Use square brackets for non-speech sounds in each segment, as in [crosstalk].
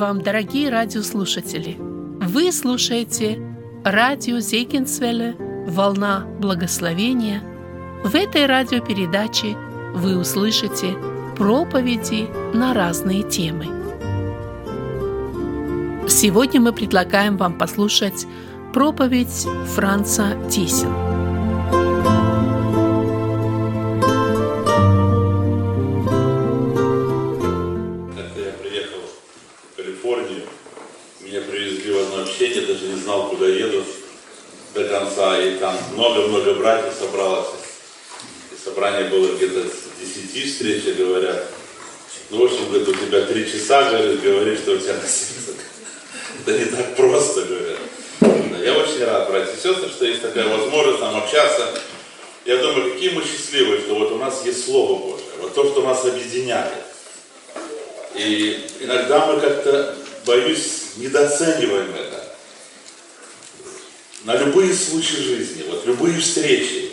Вам, дорогие радиослушатели! Вы слушаете радио Зейкинсвелле «Волна благословения». В этой радиопередаче вы услышите проповеди на разные темы. Сегодня мы предлагаем вам послушать проповедь Франца Тисина. Много-много братьев собралось. И собрание было где-то с 10 встречи, говорят. Ну, в общем, говорит, у тебя три часа, говорит, говоришь, что у тебя на сердце. [laughs] Это не так просто, говорят. Я очень рад, братья и сестры, что есть такая возможность нам общаться. Я думаю, какие мы счастливые, что вот у нас есть Слово Божие, вот то, что нас объединяет. И иногда мы как-то, боюсь, недооцениваем это на любые случаи жизни, вот любые встречи,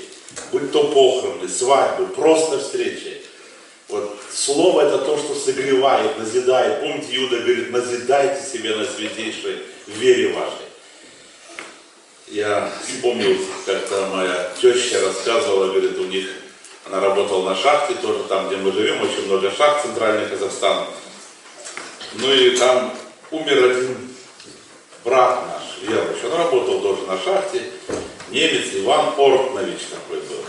будь то похороны, свадьбы, просто встречи. Вот слово это то, что согревает, назидает. Помните, Иуда говорит, назидайте себе на святейшей вере вашей. Я вспомнил, как-то моя теща рассказывала, говорит, у них, она работала на шахте, тоже там, где мы живем, очень много шахт, центральный Казахстан. Ну и там умер один брат наш, верующий, он работал тоже на шахте, немец Иван Ортнович такой был.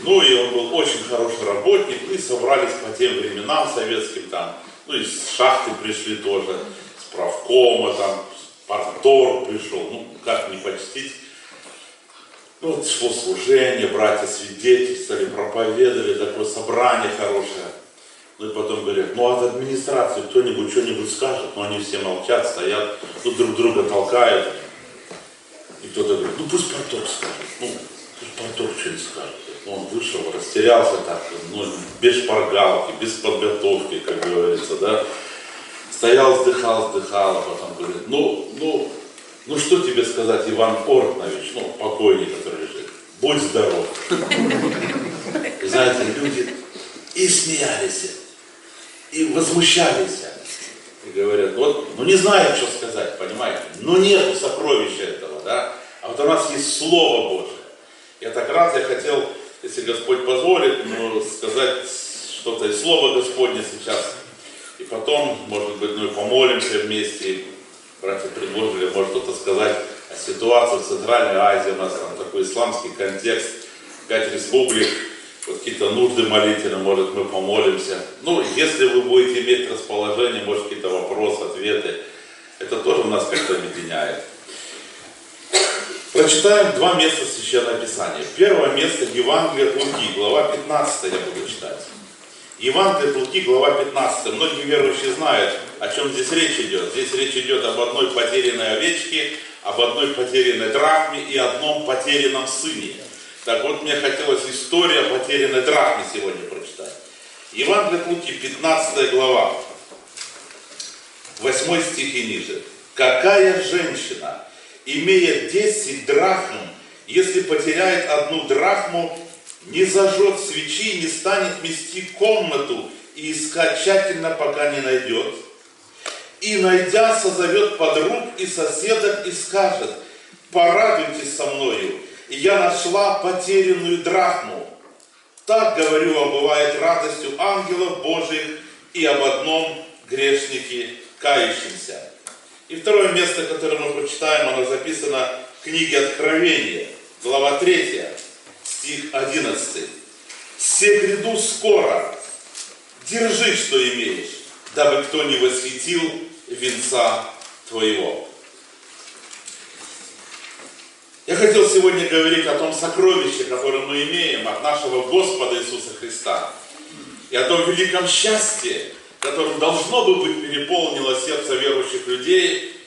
Ну и он был очень хороший работник, и собрались по тем временам советским там, ну из шахты пришли тоже, с правкома там, партор пришел, ну как не почтить. Ну, вот шло служение, братья свидетельствовали, проповедовали, такое собрание хорошее. Ну и потом говорят, ну от администрации кто-нибудь что-нибудь скажет, но они все молчат, стоят, ну друг друга толкают. И кто-то говорит, ну пусть Порток скажет, ну пусть Порток что-нибудь скажет. Ну, он вышел, растерялся так, ну, без шпаргалки, без подготовки, как говорится, да. Стоял, вздыхал, вздыхал, а потом говорит, ну, ну, ну что тебе сказать, Иван Ортнович, ну, покойник, который лежит, будь здоров. [laughs] Знаете, люди и смеялись и возмущались. И говорят, вот, ну не знаем, что сказать, понимаете? Ну нету сокровища этого, да? А вот у нас есть Слово Божие. Я так рад, я хотел, если Господь позволит, ну, сказать что-то из Слова Господня сейчас. И потом, может быть, ну и помолимся вместе. Братья предложили, может кто-то сказать о ситуации в Центральной Азии. У нас там такой исламский контекст, пять республик какие-то нужды молитвенные, может мы помолимся. Ну, если вы будете иметь расположение, может какие-то вопросы, ответы, это тоже нас как-то объединяет. Прочитаем два места Священного Писания. Первое место Евангелие от Луки, глава 15 я буду читать. Евангелие от Луки, глава 15. Многие верующие знают, о чем здесь речь идет. Здесь речь идет об одной потерянной овечке, об одной потерянной драхме и одном потерянном сыне. Так вот, мне хотелось история потерянной драхмы сегодня прочитать. Евангелие от Луки, 15 глава, 8 стих и ниже. Какая женщина, имея 10 драхм, если потеряет одну драхму, не зажжет свечи, не станет мести комнату и искать тщательно, пока не найдет. И найдя, созовет подруг и соседок и скажет, порадуйтесь со мною, и я нашла потерянную драхму. Так, говорю вам, бывает радостью ангелов Божьих и об одном грешнике кающемся. И второе место, которое мы прочитаем, оно записано в книге Откровения, глава 3, стих 11. «Все гряду скоро, держи, что имеешь, дабы кто не восхитил венца твоего». Я хотел сегодня говорить о том сокровище, которое мы имеем от нашего Господа Иисуса Христа. И о том великом счастье, которым должно бы быть переполнило сердце верующих людей,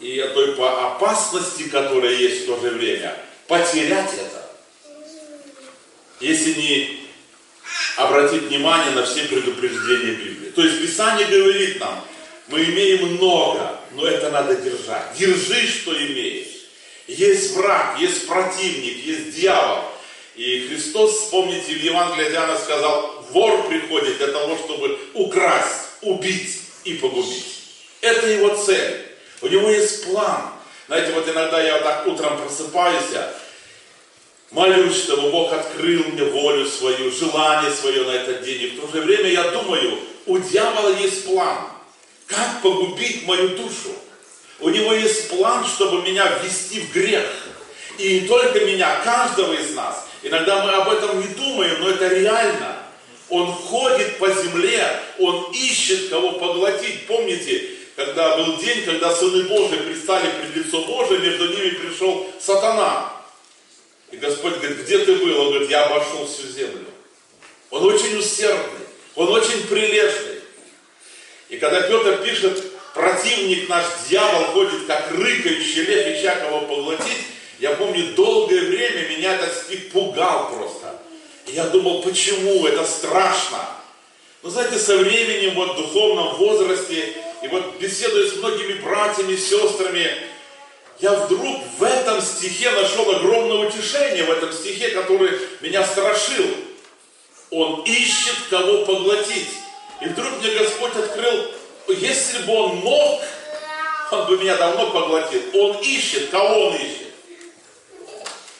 и о той опасности, которая есть в то же время, потерять это, если не обратить внимание на все предупреждения Библии. То есть Писание говорит нам, мы имеем много, но это надо держать. Держи, что имеешь. Есть враг, есть противник, есть дьявол. И Христос, вспомните, в Евангелии Иоанна сказал, вор приходит для того, чтобы украсть, убить и погубить. Это его цель. У него есть план. Знаете, вот иногда я так утром просыпаюсь, молюсь, чтобы Бог открыл мне волю свою, желание свое на этот день. И в то же время я думаю, у дьявола есть план. Как погубить мою душу? У него есть план, чтобы меня ввести в грех. И не только меня, каждого из нас. Иногда мы об этом не думаем, но это реально. Он ходит по земле, он ищет кого поглотить. Помните, когда был день, когда сыны Божии пристали пред лицо Божие, между ними пришел сатана. И Господь говорит, где ты был? Он говорит, я обошел всю землю. Он очень усердный, он очень прилежный. И когда Петр пишет, противник наш дьявол ходит, как рыкающий лев, ища кого поглотить, я помню, долгое время меня этот стих пугал просто. И я думал, почему? Это страшно. Но знаете, со временем, вот в духовном возрасте, и вот беседуя с многими братьями, сестрами, я вдруг в этом стихе нашел огромное утешение, в этом стихе, который меня страшил. Он ищет, кого поглотить. И вдруг мне Господь открыл, если бы он мог, он бы меня давно поглотил. Он ищет, кого он ищет?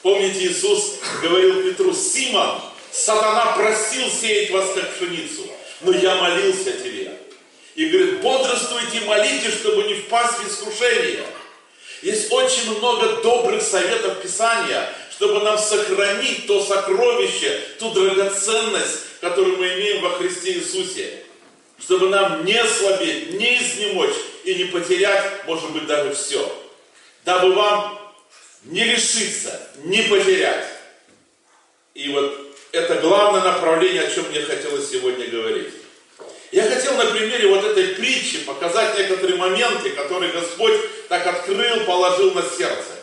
Помните, Иисус говорил Петру, Симон, сатана просил сеять вас как пшеницу, но я молился тебе. И говорит, бодрствуйте, молитесь, чтобы не впасть в искушение. Есть очень много добрых советов Писания, чтобы нам сохранить то сокровище, ту драгоценность, которую мы имеем во Христе Иисусе. Чтобы нам не слабеть, не изнемочь и не потерять, может быть, даже все. Дабы вам не лишиться, не потерять. И вот это главное направление, о чем мне хотелось сегодня говорить. Я хотел на примере вот этой притчи показать некоторые моменты, которые Господь так открыл, положил на сердце.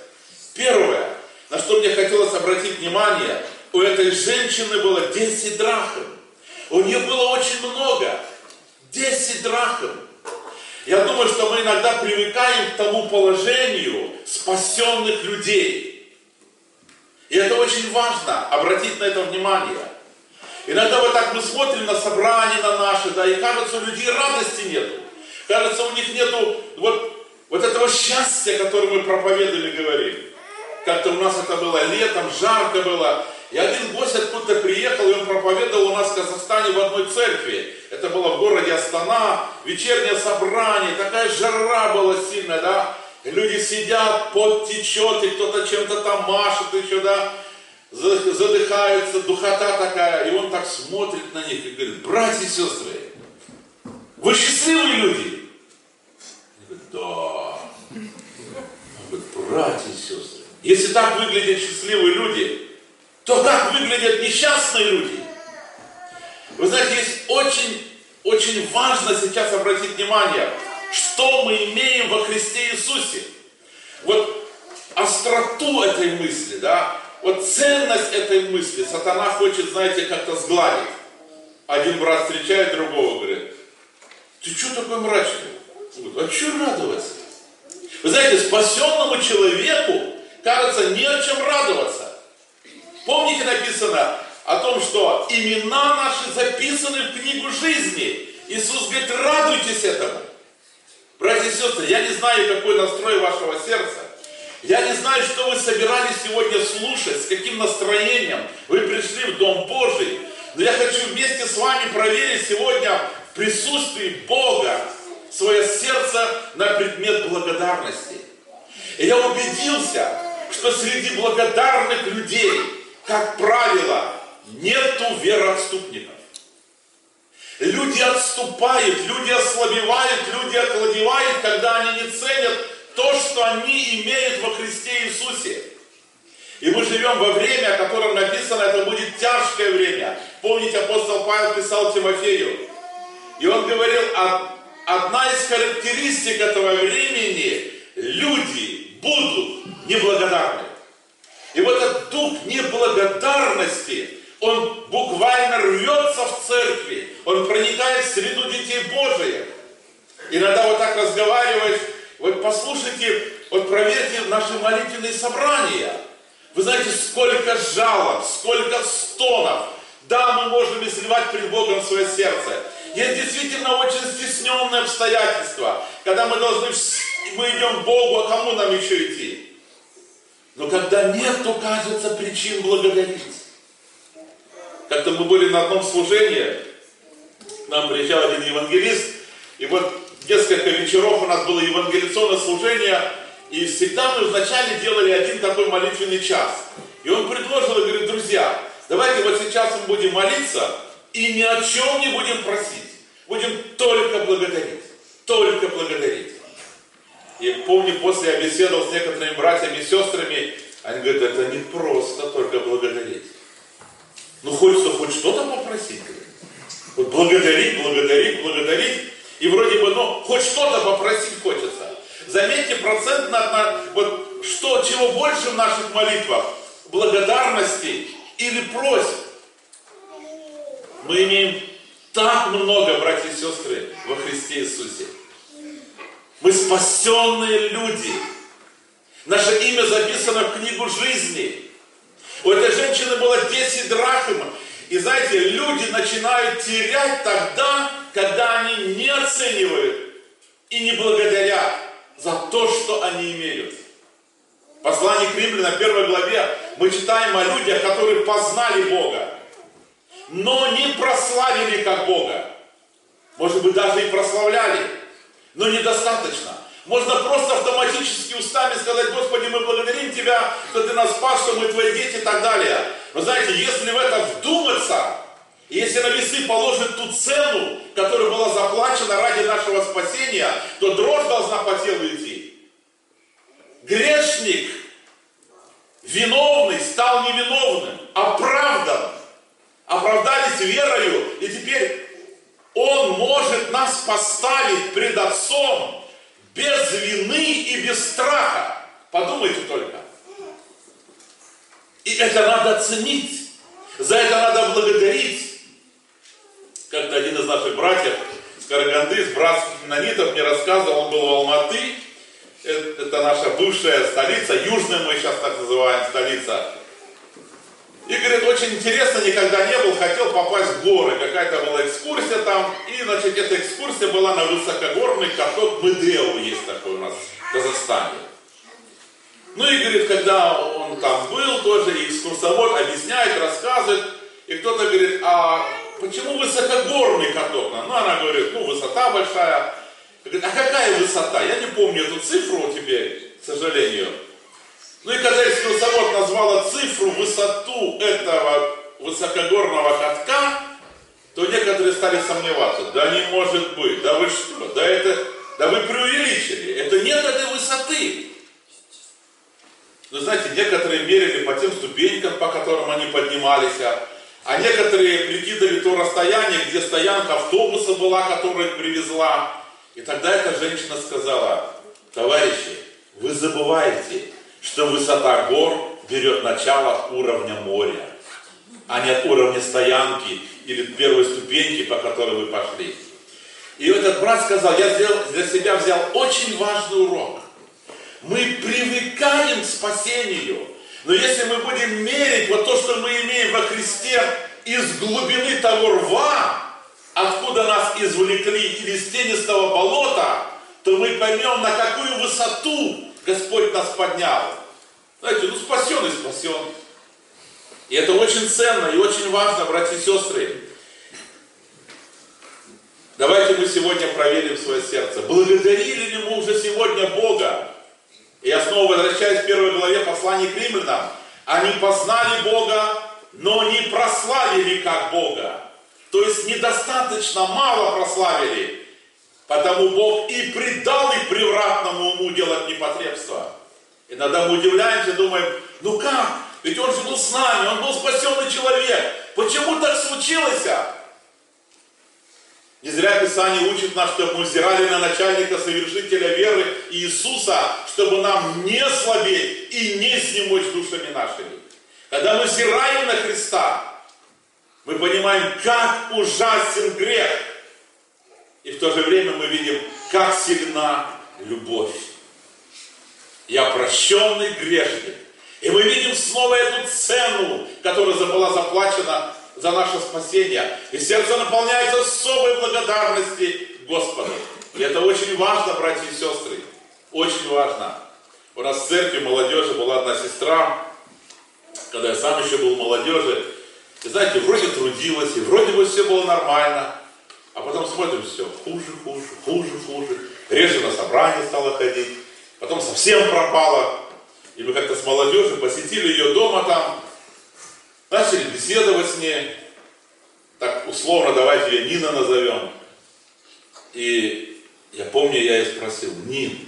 Первое, на что мне хотелось обратить внимание, у этой женщины было 10 драхм. У нее было очень много. 10 драхм. Я думаю, что мы иногда привыкаем к тому положению спасенных людей. И это очень важно, обратить на это внимание. Иногда вот так мы смотрим на собрания на наши, да, и кажется, у людей радости нету. Кажется, у них нету вот, вот этого счастья, которое мы проповедовали, говорим. Как-то у нас это было летом, жарко было. И один гость откуда-то приехал, и он проповедовал у нас в Казахстане в одной церкви. Это было в городе Астана, вечернее собрание, такая жара была сильная, да. Люди сидят, пот течет, и кто-то чем-то там машет еще, да задыхаются, духота такая, и он так смотрит на них и говорит, братья и сестры, вы счастливые люди? Говорят, да. Он говорит, братья и сестры, если так выглядят счастливые люди, то как выглядят несчастные люди? Вы знаете, есть очень, очень важно сейчас обратить внимание, что мы имеем во Христе Иисусе. Вот остроту этой мысли, да, вот ценность этой мысли сатана хочет, знаете, как-то сгладить. Один брат встречает другого, говорит, ты что такой мрачный? Говорит, а что радоваться? Вы знаете, спасенному человеку, кажется, не о чем радоваться. Помните, написано о том, что имена наши записаны в книгу жизни. Иисус говорит, радуйтесь этому. Братья и сестры, я не знаю, какой настрой вашего сердца, я не знаю, что вы собирались сегодня слушать, с каким настроением вы пришли в Дом Божий. Но я хочу вместе с вами проверить сегодня в присутствии Бога свое сердце на предмет благодарности. И я убедился, что среди благодарных людей, как правило, нету вероотступников. Люди отступают, люди ослабевают, люди окладевают, когда они не ценят то, что они имеют во Христе Иисусе. И мы живем во время, о котором написано, это будет тяжкое время. Помните, апостол Павел писал Тимофею. И он говорил, одна из характеристик этого времени, люди будут неблагодарны. И вот этот дух неблагодарности, он буквально рвется в церкви, он проникает в среду детей Божиих. Иногда вот так разговариваешь, вот послушайте, вот проверьте наши молитвенные собрания. Вы знаете, сколько жалоб, сколько стонов. Да, мы можем изливать пред Богом свое сердце. Есть действительно очень стесненные обстоятельства, когда мы должны, мы идем к Богу, а кому нам еще идти? Но когда нет, то кажется причин благодарить. Как-то мы были на одном служении, нам приезжал один евангелист, и вот несколько вечеров у нас было евангелиционное служение, и всегда мы вначале делали один такой молитвенный час. И он предложил и говорит, друзья, давайте вот сейчас мы будем молиться и ни о чем не будем просить. Будем только благодарить. Только благодарить. И помню, после я беседовал с некоторыми братьями и сестрами, они говорят, это не просто только благодарить. Ну, хочется хоть что-то попросить. Вот благодарить, благодарить, благодарить. И вроде бы, ну, хоть что-то попросить хочется. Заметьте, процент на, на вот что, чего больше в наших молитвах, благодарности или просьб. Мы имеем так много, братья и сестры, во Христе Иисусе. Мы спасенные люди. Наше имя записано в книгу жизни. У этой женщины было 10 драхм. И знаете, люди начинают терять тогда, когда они не оценивают и не благодарят за то, что они имеют. В послании к Римлянам, первой главе, мы читаем о людях, которые познали Бога, но не прославили как Бога. Может быть, даже и прославляли, но недостаточно. Можно просто автоматически устами сказать, Господи, мы благодарим Тебя, что Ты нас спас, что мы Твои дети и так далее. Но знаете, если в это вдуматься, если на весы положить ту цену, которая была заплачена ради нашего спасения, то дрожь должна по телу идти. Грешник, виновный, стал невиновным, оправдан. Оправдались верою, и теперь Он может нас поставить пред Отцом без вины и без страха. Подумайте только. И это надо ценить. За это надо благодарить. Как-то один из наших братьев с Караганды, с братских нанитов мне рассказывал, он был в Алматы, это наша бывшая столица, южная мы сейчас так называем столица. И говорит, очень интересно, никогда не был, хотел попасть в горы. Какая-то была экскурсия там. И, значит, эта экскурсия была на высокогорный каток Медеу, есть такой у нас в Казахстане. Ну и, говорит, когда он там был, тоже и экскурсовод объясняет, рассказывает. И кто-то говорит, а почему высокогорный каток? Ну, она говорит, ну, высота большая. Говорит, а какая высота? Я не помню эту цифру теперь, к сожалению. Ну и когда экскурсовод назвала цифру, высоту этого высокогорного катка, то некоторые стали сомневаться. Да не может быть, да вы что, да это, да вы преувеличили, это нет этой высоты. Вы знаете, некоторые мерили по тем ступенькам, по которым они поднимались, а, а некоторые прикидывали то расстояние, где стоянка автобуса была, которая привезла. И тогда эта женщина сказала, товарищи, вы забываете, что высота гор берет начало от уровня моря, а не от уровня стоянки или первой ступеньки, по которой вы пошли. И этот брат сказал, я для себя взял очень важный урок. Мы привыкаем к спасению, но если мы будем мерить вот то, что мы имеем во Христе из глубины того рва, откуда нас извлекли, из тенистого болота, то мы поймем, на какую высоту Господь нас поднял. Знаете, ну спасен и спасен. И это очень ценно и очень важно, братья и сестры. Давайте мы сегодня проверим свое сердце. Благодарили ли мы уже сегодня Бога? И я снова возвращаюсь к первой главе послания к римлянам. Они познали Бога, но не прославили как Бога. То есть недостаточно мало прославили. Потому Бог и предал их превратному уму делать непотребство. Иногда мы удивляемся, думаем, ну как? Ведь он же был с нами, он был спасенный человек. Почему так случилось? Не зря Писание учит нас, чтобы мы взирали на начальника, совершителя веры Иисуса, чтобы нам не слабеть и не снемочь душами нашими. Когда мы взираем на Христа, мы понимаем, как ужасен грех – и в то же время мы видим, как сильна любовь. Я прощенный грешник. И мы видим снова эту цену, которая была заплачена за наше спасение. И сердце наполняется особой благодарности Господу. И это очень важно, братья и сестры. Очень важно. У нас в церкви молодежи была одна сестра, когда я сам еще был молодежи. И знаете, вроде трудилась, и вроде бы все было нормально. А потом смотрим, все хуже, хуже, хуже, хуже. Реже на собрание стала ходить. Потом совсем пропала. И мы как-то с молодежью посетили ее дома там, начали беседовать с ней. Так условно давайте ее Нина назовем. И я помню, я ее спросил, Нин,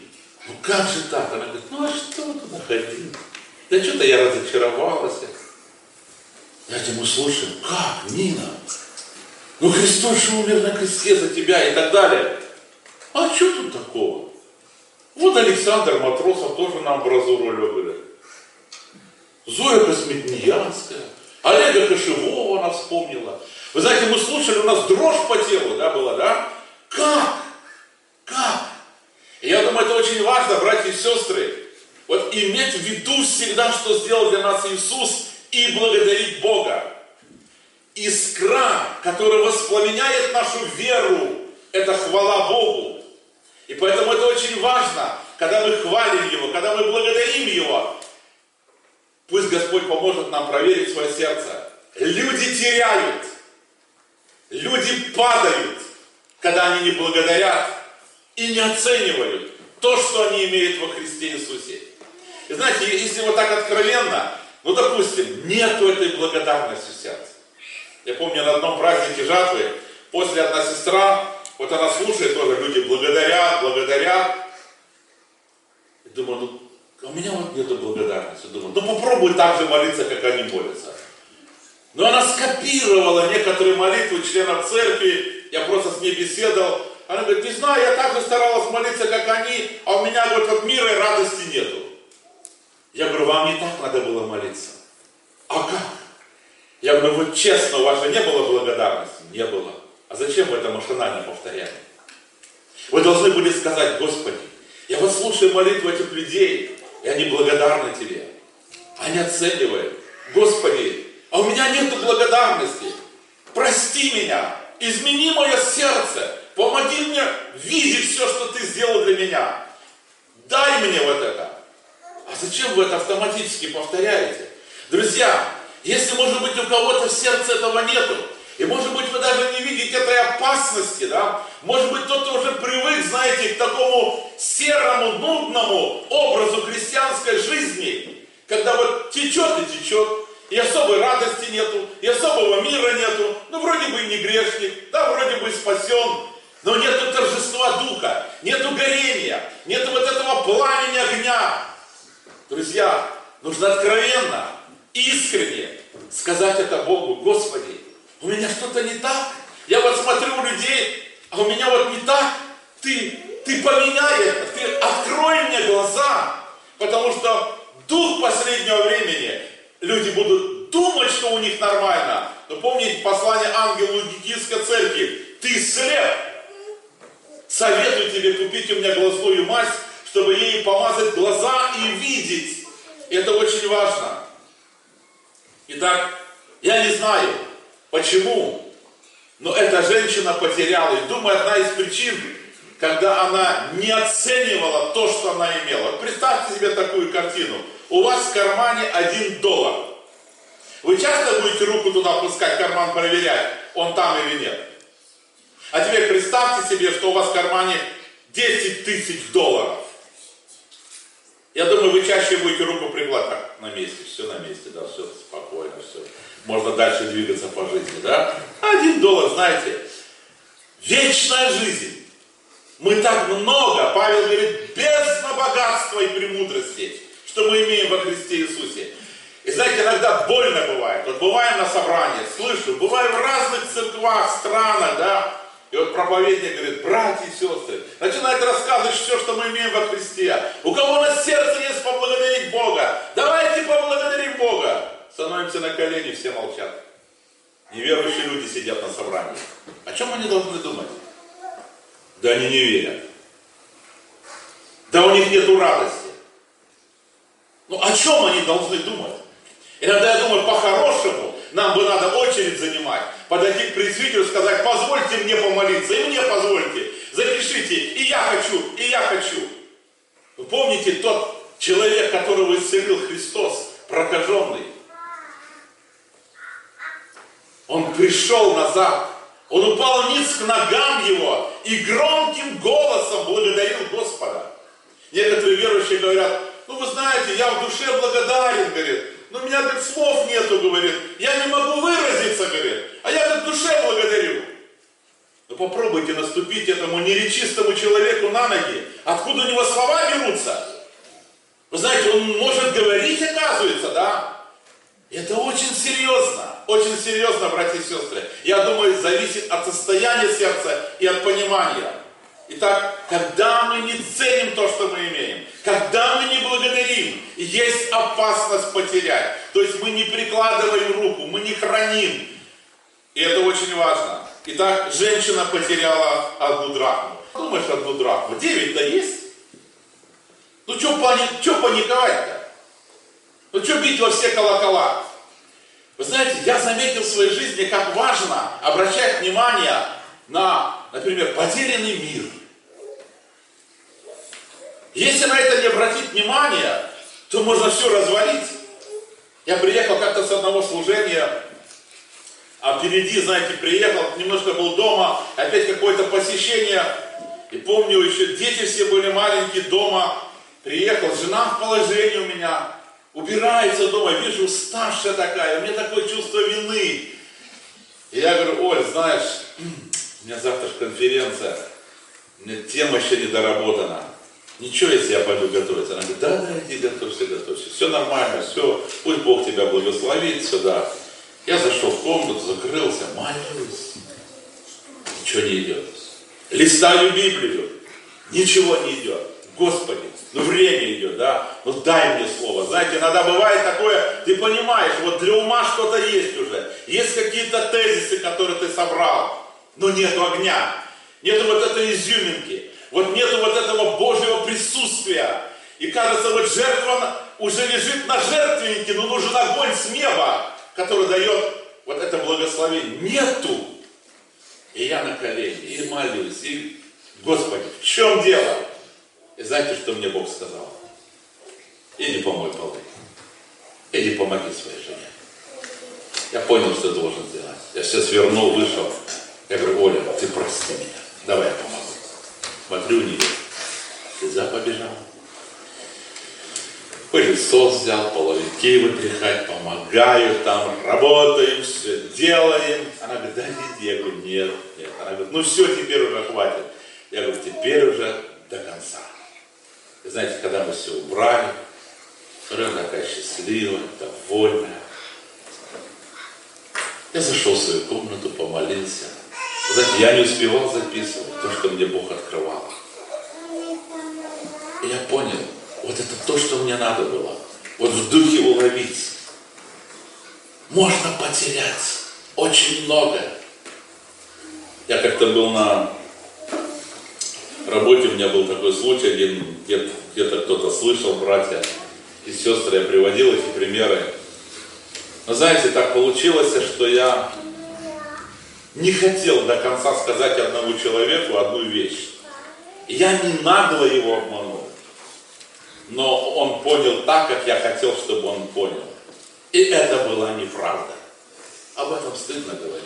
ну как же так? Она говорит, ну а что туда ходил? Да что-то я разочаровалась. Я думаю, слушай, как, Нина? Ну Христос же умер на кресте за тебя и так далее. А что тут такого? Вот Александр Матросов тоже нам бразуру говорит. Зоя Косметниянская, Олега Кошевого она вспомнила. Вы знаете, мы слушали, у нас дрожь по телу, да, была, да? Как? Как? Я думаю, это очень важно, братья и сестры. Вот иметь в виду всегда, что сделал для нас Иисус, и благодарить Бога. Искра, которая воспламеняет нашу веру, это хвала Богу. И поэтому это очень важно, когда мы хвалим Его, когда мы благодарим Его. Пусть Господь поможет нам проверить свое сердце. Люди теряют, люди падают, когда они не благодарят и не оценивают то, что они имеют во Христе Иисусе. И знаете, если вот так откровенно, ну, допустим, нету этой благодарности в сердце. Я помню, на одном празднике жатвы, после одна сестра, вот она слушает тоже, люди благодарят, благодарят. И думаю, ну, а у меня вот нету благодарности. Думаю, ну попробуй так же молиться, как они молятся. Но она скопировала некоторые молитвы членов церкви, я просто с ней беседовал. Она говорит, не знаю, я так же старалась молиться, как они, а у меня, говорит, от мира и радости нету. Я говорю, вам не так надо было молиться. А как? Я говорю, вот честно, у вас же не было благодарности? Не было. А зачем вы это машинально повторяли? Вы должны были сказать, Господи, я вот слушаю молитву этих людей, и они благодарны Тебе. Они оценивают. Господи, а у меня нет благодарности. Прости меня, измени мое сердце, помоги мне видеть все, что Ты сделал для меня. Дай мне вот это. А зачем вы это автоматически повторяете? Друзья, если, может быть, у кого-то в сердце этого нету, и, может быть, вы даже не видите этой опасности, да? Может быть, кто-то уже привык, знаете, к такому серому, нудному образу христианской жизни, когда вот течет и течет, и особой радости нету, и особого мира нету, ну, вроде бы и не грешник, да, вроде бы и спасен, но нету торжества духа, нету горения, нету вот этого пламени огня. Друзья, нужно откровенно, искренне сказать это Богу, Господи, у меня что-то не так. Я вот смотрю у людей, а у меня вот не так. Ты, ты поменяй это, ты открой мне глаза. Потому что дух последнего времени, люди будут думать, что у них нормально. Но помните послание ангелу Дикийской церкви, ты слеп. Советую тебе купить у меня глазную мазь, чтобы ей помазать глаза и видеть. Это очень важно. Итак, я не знаю, почему, но эта женщина потеряла. И думаю, одна из причин, когда она не оценивала то, что она имела. Представьте себе такую картину. У вас в кармане один доллар. Вы часто будете руку туда пускать, карман проверять, он там или нет? А теперь представьте себе, что у вас в кармане 10 тысяч долларов. Я думаю, вы чаще будете руку прикладывать. Так, на месте, все на месте, да, все спокойно, все. Можно дальше двигаться по жизни, да? Один доллар, знаете, вечная жизнь. Мы так много, Павел говорит, бездна богатства и премудрости, что мы имеем во Христе Иисусе. И знаете, иногда больно бывает. Вот бываем на собрании, слышу, бываем в разных церквах, странах, да, и вот проповедник говорит, братья и сестры, начинает рассказывать все, что мы имеем во Христе. У кого на сердце есть поблагодарить Бога, давайте поблагодарим Бога. Становимся на колени, все молчат. Неверующие люди сидят на собрании. О чем они должны думать? Да они не верят. Да у них нету радости. Ну о чем они должны думать? Иногда я думаю, по-хорошему, нам бы надо очередь занимать, подойти к пресвитеру, сказать, позвольте мне помолиться, и мне позвольте, запишите, и я хочу, и я хочу. Вы помните тот человек, которого исцелил Христос, прокаженный? Он пришел назад, он упал низ к ногам его и громким голосом благодарил Господа. Некоторые верующие говорят, ну вы знаете, я в душе благодарен, говорит, но у меня так слов нету, говорит, я не могу выразиться, говорит, а я так душе благодарю. Ну попробуйте наступить этому неречистому человеку на ноги. Откуда у него слова берутся? Вы знаете, он может говорить, оказывается, да? Это очень серьезно, очень серьезно, братья и сестры. Я думаю, зависит от состояния сердца и от понимания. Итак, когда мы не ценим то, что мы имеем, когда мы не благодарим, есть опасность потерять. То есть мы не прикладываем руку, мы не храним. И это очень важно. Итак, женщина потеряла одну драхму. Думаешь, одну драхму? Девять-то есть? Ну что пани... паниковать-то? Ну что бить во все колокола? Вы знаете, я заметил в своей жизни, как важно обращать внимание на, например, потерянный мир. Если на это не обратить внимание, то можно все развалить. Я приехал как-то с одного служения, а впереди, знаете, приехал, немножко был дома, опять какое-то посещение. И помню, еще дети все были маленькие дома. Приехал, жена в положении у меня, убирается дома, вижу, уставшая такая, у меня такое чувство вины. И я говорю, Оль, знаешь, у меня завтра конференция, у меня тема еще не доработана. Ничего, если я пойду готовиться. Она говорит, да, да, иди готовься, готовься. Все нормально, все, пусть Бог тебя благословит сюда. Я зашел в комнату, закрылся, молюсь. Ничего не идет. Листаю Библию, ничего не идет. Господи, ну время идет, да, ну дай мне слово. Знаете, иногда бывает такое, ты понимаешь, вот для ума что-то есть уже. Есть какие-то тезисы, которые ты собрал, но нету огня, нету вот этой изюминки, вот нету вот этого Божьего присутствия. И кажется, вот жертва уже лежит на жертвеннике, но нужен огонь с неба, который дает вот это благословение. Нету. И я на колени, и молюсь, и Господи, в чем дело? И знаете, что мне Бог сказал? Иди помой полы. Иди помоги своей жене. Я понял, что должен сделать. Я сейчас вернул, вышел. Я говорю, Оля, ты прости меня. Давай я помогу. Смотрю, не Слеза побежала. Пылесос взял, половики вытряхать, помогаю там, работаем, все делаем. Она говорит, да иди. Я говорю, нет, нет. Она говорит, ну все, теперь уже хватит. Я говорю, теперь уже до конца. И знаете, когда мы все убрали, она такая счастливая, довольная. Я зашел в свою комнату, помолился. Знаете, я не успевал записывать то, что мне Бог открывал. И я понял, вот это то, что мне надо было. Вот в духе уловить. Можно потерять очень много. Я как-то был на работе, у меня был такой случай, один, где-то кто-то слышал, братья и сестры, я приводил эти примеры. Но знаете, так получилось, что я не хотел до конца сказать одному человеку одну вещь. Я не нагло его обманул, но он понял так, как я хотел, чтобы он понял. И это была неправда. Об этом стыдно говорить.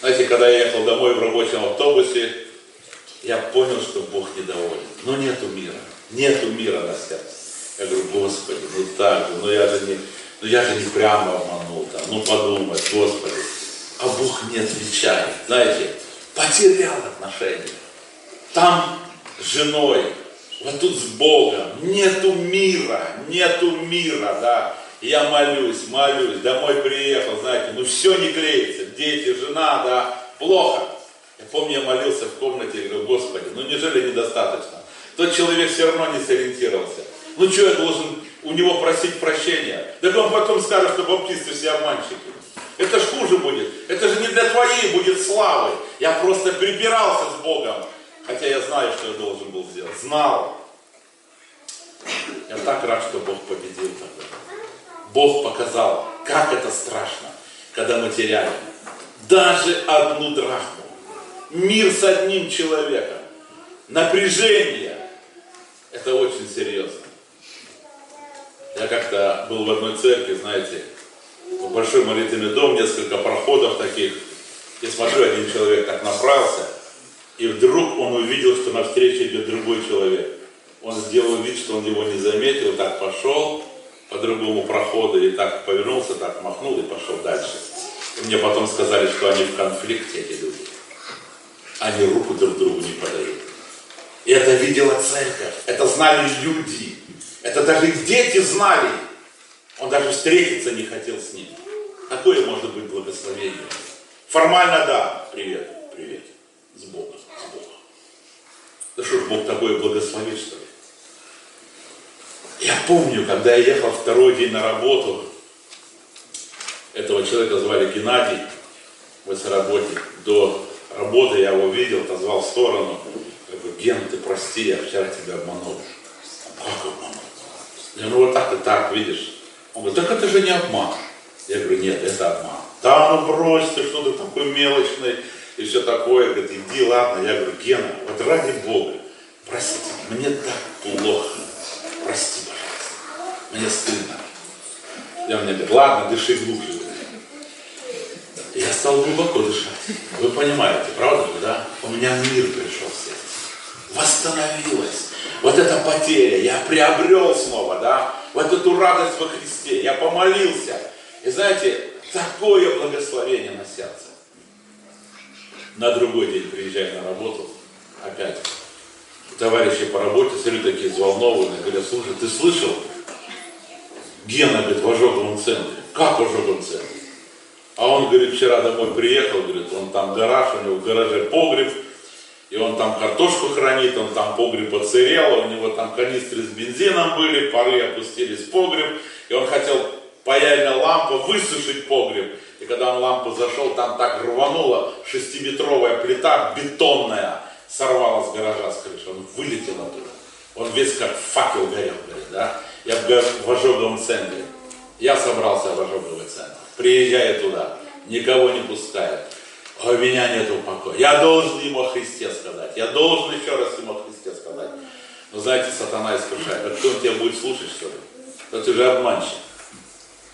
Знаете, когда я ехал домой в рабочем автобусе, я понял, что Бог недоволен. Но нету мира. Нету мира на сердце. Я говорю, Господи, ну так же, ну я же не, ну я же не прямо обманул там, ну подумай, Господи. А Бог не отвечает. Знаете, потерял отношения. Там с женой, вот тут с Богом. Нету мира, нету мира, да. Я молюсь, молюсь, домой приехал, знаете, ну все не клеится, дети, жена, да, плохо. Я помню, я молился в комнате, и говорю, Господи, ну неужели недостаточно? Тот человек все равно не сориентировался. Ну что я должен у него просить прощения? Так он потом скажет, что баптисты все обманщики. Это ж хуже будет. Это же не для твоей будет славы. Я просто припирался с Богом. Хотя я знаю, что я должен был сделать. Знал. Я так рад, что Бог победил тогда. Бог показал, Как это страшно, когда мы теряем даже одну драхму. Мир с одним человеком. Напряжение. Это очень серьезно. Я как-то был в одной церкви, знаете, большой молитвенный дом, несколько проходов таких. И смотрю, один человек так направился, и вдруг он увидел, что навстречу идет другой человек. Он сделал вид, что он его не заметил, так пошел по другому проходу, и так повернулся, так махнул и пошел дальше. И мне потом сказали, что они в конфликте, эти люди. Они руку друг другу не подают. И это видела церковь, это знали люди, это даже дети знали. Он даже встретиться не хотел с ним. Какое может быть благословение? Формально да, привет, привет, с Богом, с Богом. Да что ж Бог такое благословит, что ли? Я помню, когда я ехал второй день на работу, этого человека звали Геннадий, работник. До работы я его видел, позвал в сторону. Говорю, Ген, ты прости, я вчера тебя обманул. «А как обманул? Я ну вот так и так, видишь. Он говорит, так это же не обман. Я говорю, нет, это обман. Да, ну брось ты, что ты такой мелочный и все такое. Говорит, иди, ладно. Я говорю, Гена, вот ради Бога, прости, мне так плохо. Прости, пожалуйста. Мне стыдно. Я мне говорит, ладно, дыши глубже. Я стал глубоко дышать. Вы понимаете, правда да? У меня мир пришел в сердце. Восстановилось. Вот эта потеря, я приобрел снова, да? Вот эту радость во Христе. Я помолился. И знаете, такое благословение на сердце. На другой день приезжаю на работу, опять. Товарищи по работе, смотрю, такие взволнованные, говорят, слушай, ты слышал? Гена, говорит, в ожоговом центре. Как в ожоговом центре? А он, говорит, вчера домой приехал, говорит, он там гараж, у него в гараже погреб, и он там картошку хранит, он там погреб оцерел, у него там канистры с бензином были, пары опустились в погреб, и он хотел паяльная лампа высушить погреб. И когда он лампу зашел, там так рвануло, шестиметровая плита бетонная сорвалась с гаража с крыши, он вылетел оттуда. Он весь как факел горел, говорит, да? Я в, ожоговом центре. Я собрался в ожоговый центр. Приезжаю туда, никого не пускают. А у меня нету покоя. Я должен ему о Христе сказать. Я должен еще раз ему о Христе сказать. Но знаете, сатана искушает. А кто тебя будет слушать, что ли? Да ты же обманщик.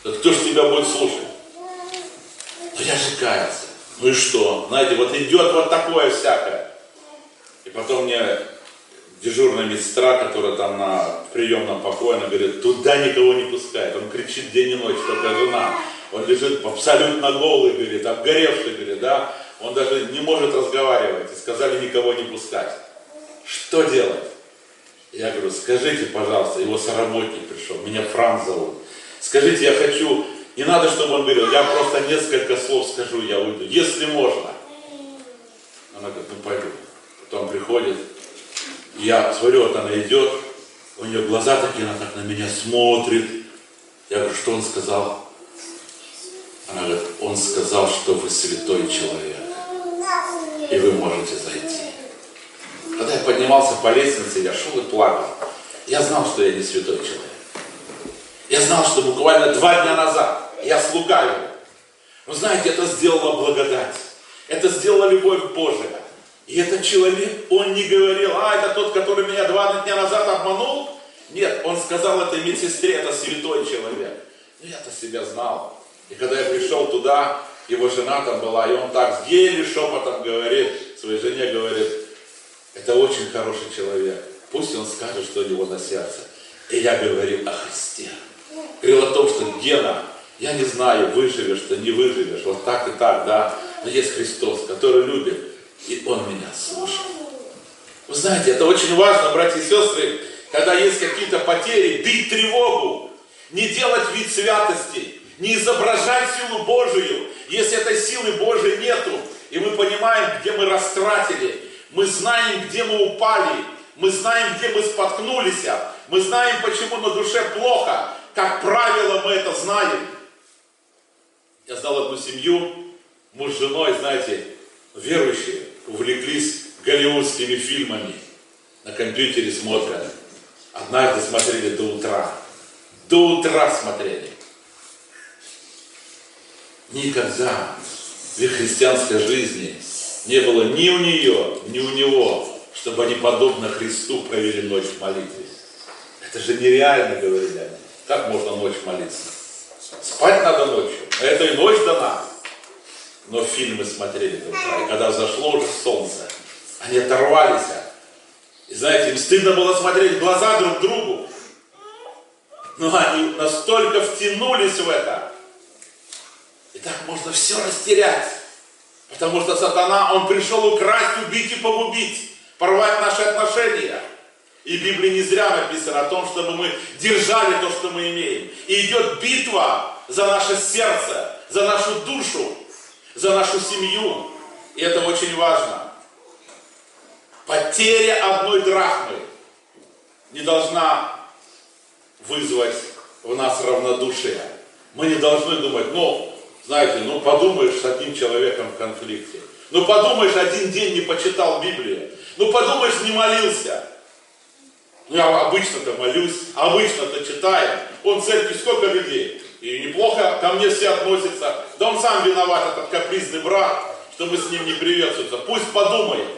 Да кто же тебя будет слушать? Ну я же каялся. Ну и что? Знаете, вот идет вот такое всякое. И потом мне дежурная медсестра, которая там на приемном покое, она говорит, туда никого не пускает. Он кричит день и ночь, только жена. Он лежит абсолютно голый, говорит, обгоревший, говорит, да. Он даже не может разговаривать. И сказали никого не пускать. Что делать? Я говорю, скажите, пожалуйста, его соработник пришел, меня Франц зовут. Скажите, я хочу, не надо, чтобы он говорил, я просто несколько слов скажу, я уйду, если можно. Она говорит, ну пойду. Потом приходит, я смотрю, вот она идет, у нее глаза такие, она так на меня смотрит. Я говорю, что он сказал? Она говорит, он сказал, что вы святой человек, и вы можете зайти. Когда я поднимался по лестнице, я шел и плакал. Я знал, что я не святой человек. Я знал, что буквально два дня назад я его. Но знаете, это сделала благодать. Это сделала любовь Божия. И этот человек, он не говорил, а, это тот, который меня два дня назад обманул. Нет, он сказал этой медсестре, это святой человек. Ну, я-то себя знал. И когда я пришел туда, его жена там была, и он так еле шепотом говорит, своей жене говорит, это очень хороший человек. Пусть он скажет, что у него на сердце. И я говорил о Христе. Говорил о том, что Гена, я не знаю, выживешь ты, не выживешь, вот так и так, да. Но есть Христос, который любит, и Он меня слушает. Вы знаете, это очень важно, братья и сестры, когда есть какие-то потери, бить тревогу, не делать вид святости, не изображать силу Божию, если этой силы Божией нету, и мы понимаем, где мы растратили, мы знаем, где мы упали, мы знаем, где мы споткнулись, мы знаем, почему на душе плохо, как правило, мы это знаем. Я знал одну семью, муж с женой, знаете, верующие, увлеклись голливудскими фильмами, на компьютере смотрят. Однажды смотрели до утра. До утра смотрели. Никогда в их христианской жизни не было ни у нее, ни у него, чтобы они подобно Христу провели ночь в молитве. Это же нереально, говорили они. Как можно ночь молиться? Спать надо ночью. А это и ночь дана. Но фильмы смотрели до утра. И когда зашло уже солнце, они оторвались. И знаете, им стыдно было смотреть в глаза друг другу. Но они настолько втянулись в это. И так можно все растерять. Потому что сатана, он пришел украсть, убить и погубить, порвать наши отношения. И в Библии не зря написано о том, чтобы мы держали то, что мы имеем. И идет битва за наше сердце, за нашу душу, за нашу семью. И это очень важно. Потеря одной драхмы не должна вызвать в нас равнодушие. Мы не должны думать, ну, знаете, ну подумаешь с одним человеком в конфликте. Ну подумаешь, один день не почитал Библию. Ну подумаешь, не молился. Ну я обычно-то молюсь, обычно-то читаю. Он в церкви сколько людей? И неплохо ко мне все относятся. Да он сам виноват, этот капризный брат, что мы с ним не приветствуемся. Пусть подумает.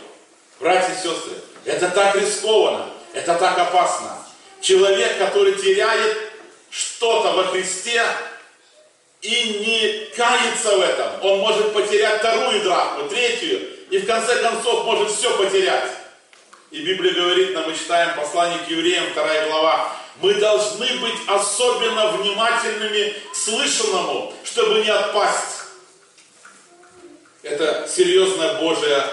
Братья и сестры, это так рискованно, это так опасно. Человек, который теряет что-то во Христе и не кается в этом, он может потерять вторую драхму, третью, и в конце концов может все потерять. И Библия говорит нам, мы читаем послание к евреям, вторая глава, мы должны быть особенно внимательными к слышанному, чтобы не отпасть. Это серьезное Божье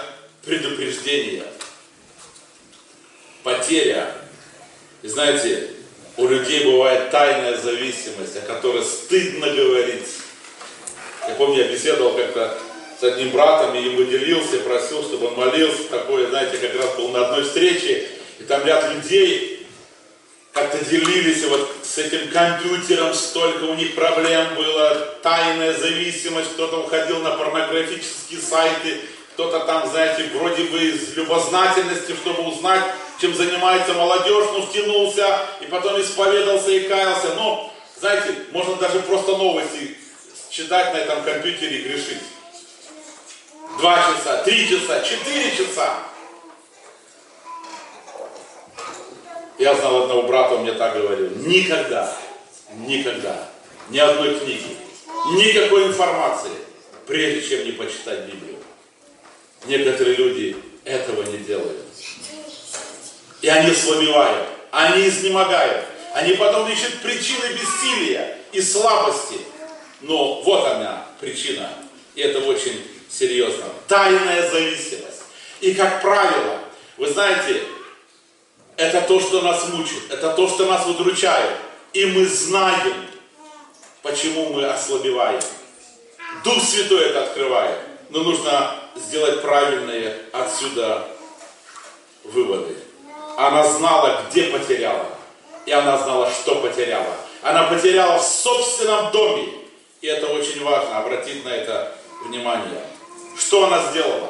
предупреждение. Потеря. И знаете, у людей бывает тайная зависимость, о которой стыдно говорить. Я помню, я беседовал как-то с одним братом и ему делился, просил, чтобы он молился. Такое, знаете, как раз был на одной встрече, и там ряд людей как-то делились вот с этим компьютером, столько у них проблем было, тайная зависимость, кто-то уходил на порнографические сайты, кто-то там, знаете, вроде бы из любознательности, чтобы узнать, чем занимается молодежь, ну, втянулся, и потом исповедался и каялся. Но, знаете, можно даже просто новости читать на этом компьютере и грешить два часа, три часа, четыре часа. Я знал одного брата, он мне так говорил, никогда, никогда, ни одной книги, никакой информации, прежде чем не почитать Библию. Некоторые люди этого не делают. И они слабевают, они изнемогают, они потом ищут причины бессилия и слабости. Но вот она причина. И это очень серьезно. Тайная зависимость. И как правило, вы знаете, это то, что нас мучит, это то, что нас удручает. И мы знаем, почему мы ослабеваем. Дух Святой это открывает. Но нужно сделать правильные отсюда выводы. Она знала, где потеряла. И она знала, что потеряла. Она потеряла в собственном доме. И это очень важно, обратить на это внимание. Что она сделала?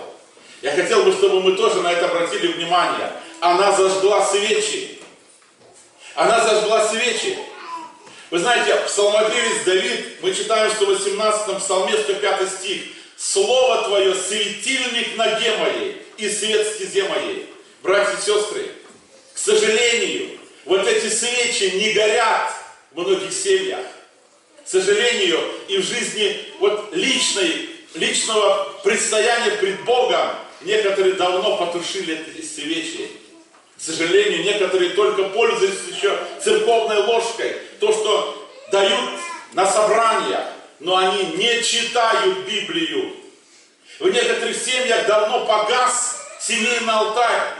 Я хотел бы, чтобы мы тоже на это обратили внимание. Она зажгла свечи. Она зажгла свечи. Вы знаете, псалмопевец Давид, мы читаем в 118 псалме, 105 стих. Слово Твое светильник ноге моей и свет стезе моей. Братья и сестры, сожалению, вот эти свечи не горят в многих семьях. К сожалению, и в жизни вот личной личного предстояния пред Богом некоторые давно потушили эти свечи. К сожалению, некоторые только пользуются еще церковной ложкой, то, что дают на собрания, но они не читают Библию. В некоторых семьях давно погас семейный алтарь.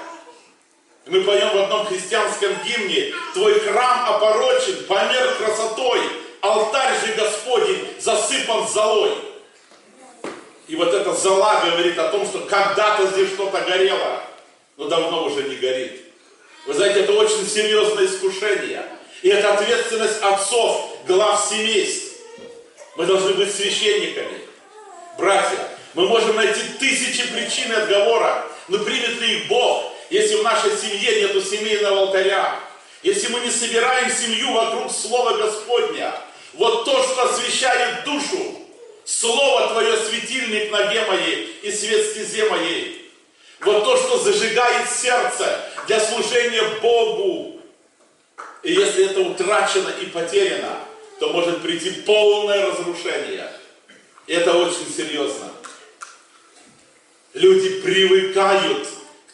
Мы поем в одном христианском гимне, «Твой храм опорочен, помер красотой, алтарь же Господень засыпан золой». И вот эта зола говорит о том, что когда-то здесь что-то горело, но давно уже не горит. Вы знаете, это очень серьезное искушение. И это ответственность отцов, глав семейств. Мы должны быть священниками. Братья, мы можем найти тысячи причин отговора, но примет ли их Бог, если в нашей семье нет семейного алтаря? Если мы не собираем семью вокруг Слова Господня? Вот то, что освещает душу, Слово Твое светильник ноге моей и свет стезе моей. Вот то, что зажигает сердце для служения Богу. И если это утрачено и потеряно, то может прийти полное разрушение. И это очень серьезно. Люди привыкают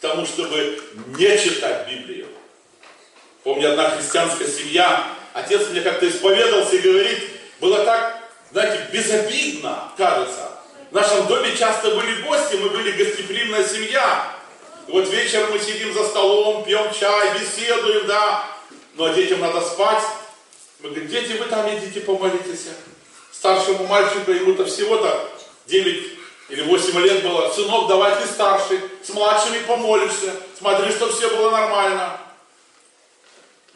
тому, чтобы не читать Библию. Помню, одна христианская семья, отец мне как-то исповедался и говорит, было так, знаете, безобидно, кажется. В нашем доме часто были гости, мы были гостеприимная семья. И вот вечером мы сидим за столом, пьем чай, беседуем, да. Ну а детям надо спать. Мы говорим, дети, вы там идите помолитесь. Старшему мальчику, ему-то всего-то 9 или 8 лет было. Сынок, давай ты старший, с младшими помолишься. Смотри, чтобы все было нормально.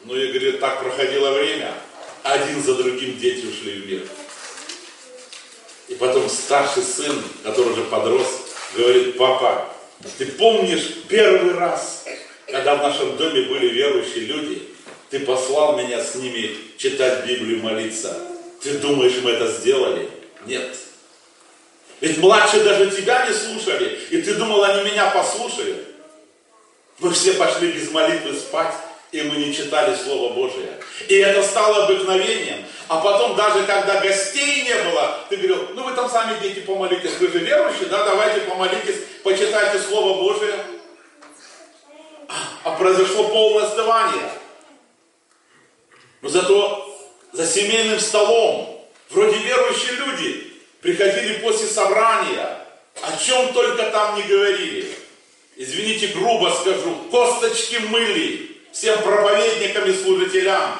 Ну и, говорит, так проходило время. Один за другим дети ушли в мир. И потом старший сын, который уже подрос, говорит, папа, ты помнишь первый раз, когда в нашем доме были верующие люди, ты послал меня с ними читать Библию, молиться. Ты думаешь, мы это сделали? Нет. Ведь младшие даже тебя не слушали, и ты думал, они меня послушают. Мы все пошли без молитвы спать, и мы не читали Слово Божие. И это стало обыкновением. А потом, даже когда гостей не было, ты говорил, ну вы там сами, дети, помолитесь, вы же верующие, да, давайте помолитесь, почитайте Слово Божие. А произошло полное остывание. Но зато за семейным столом, вроде верующие люди, приходили после собрания, о чем только там не говорили. Извините, грубо скажу, косточки мыли всем проповедникам и служителям.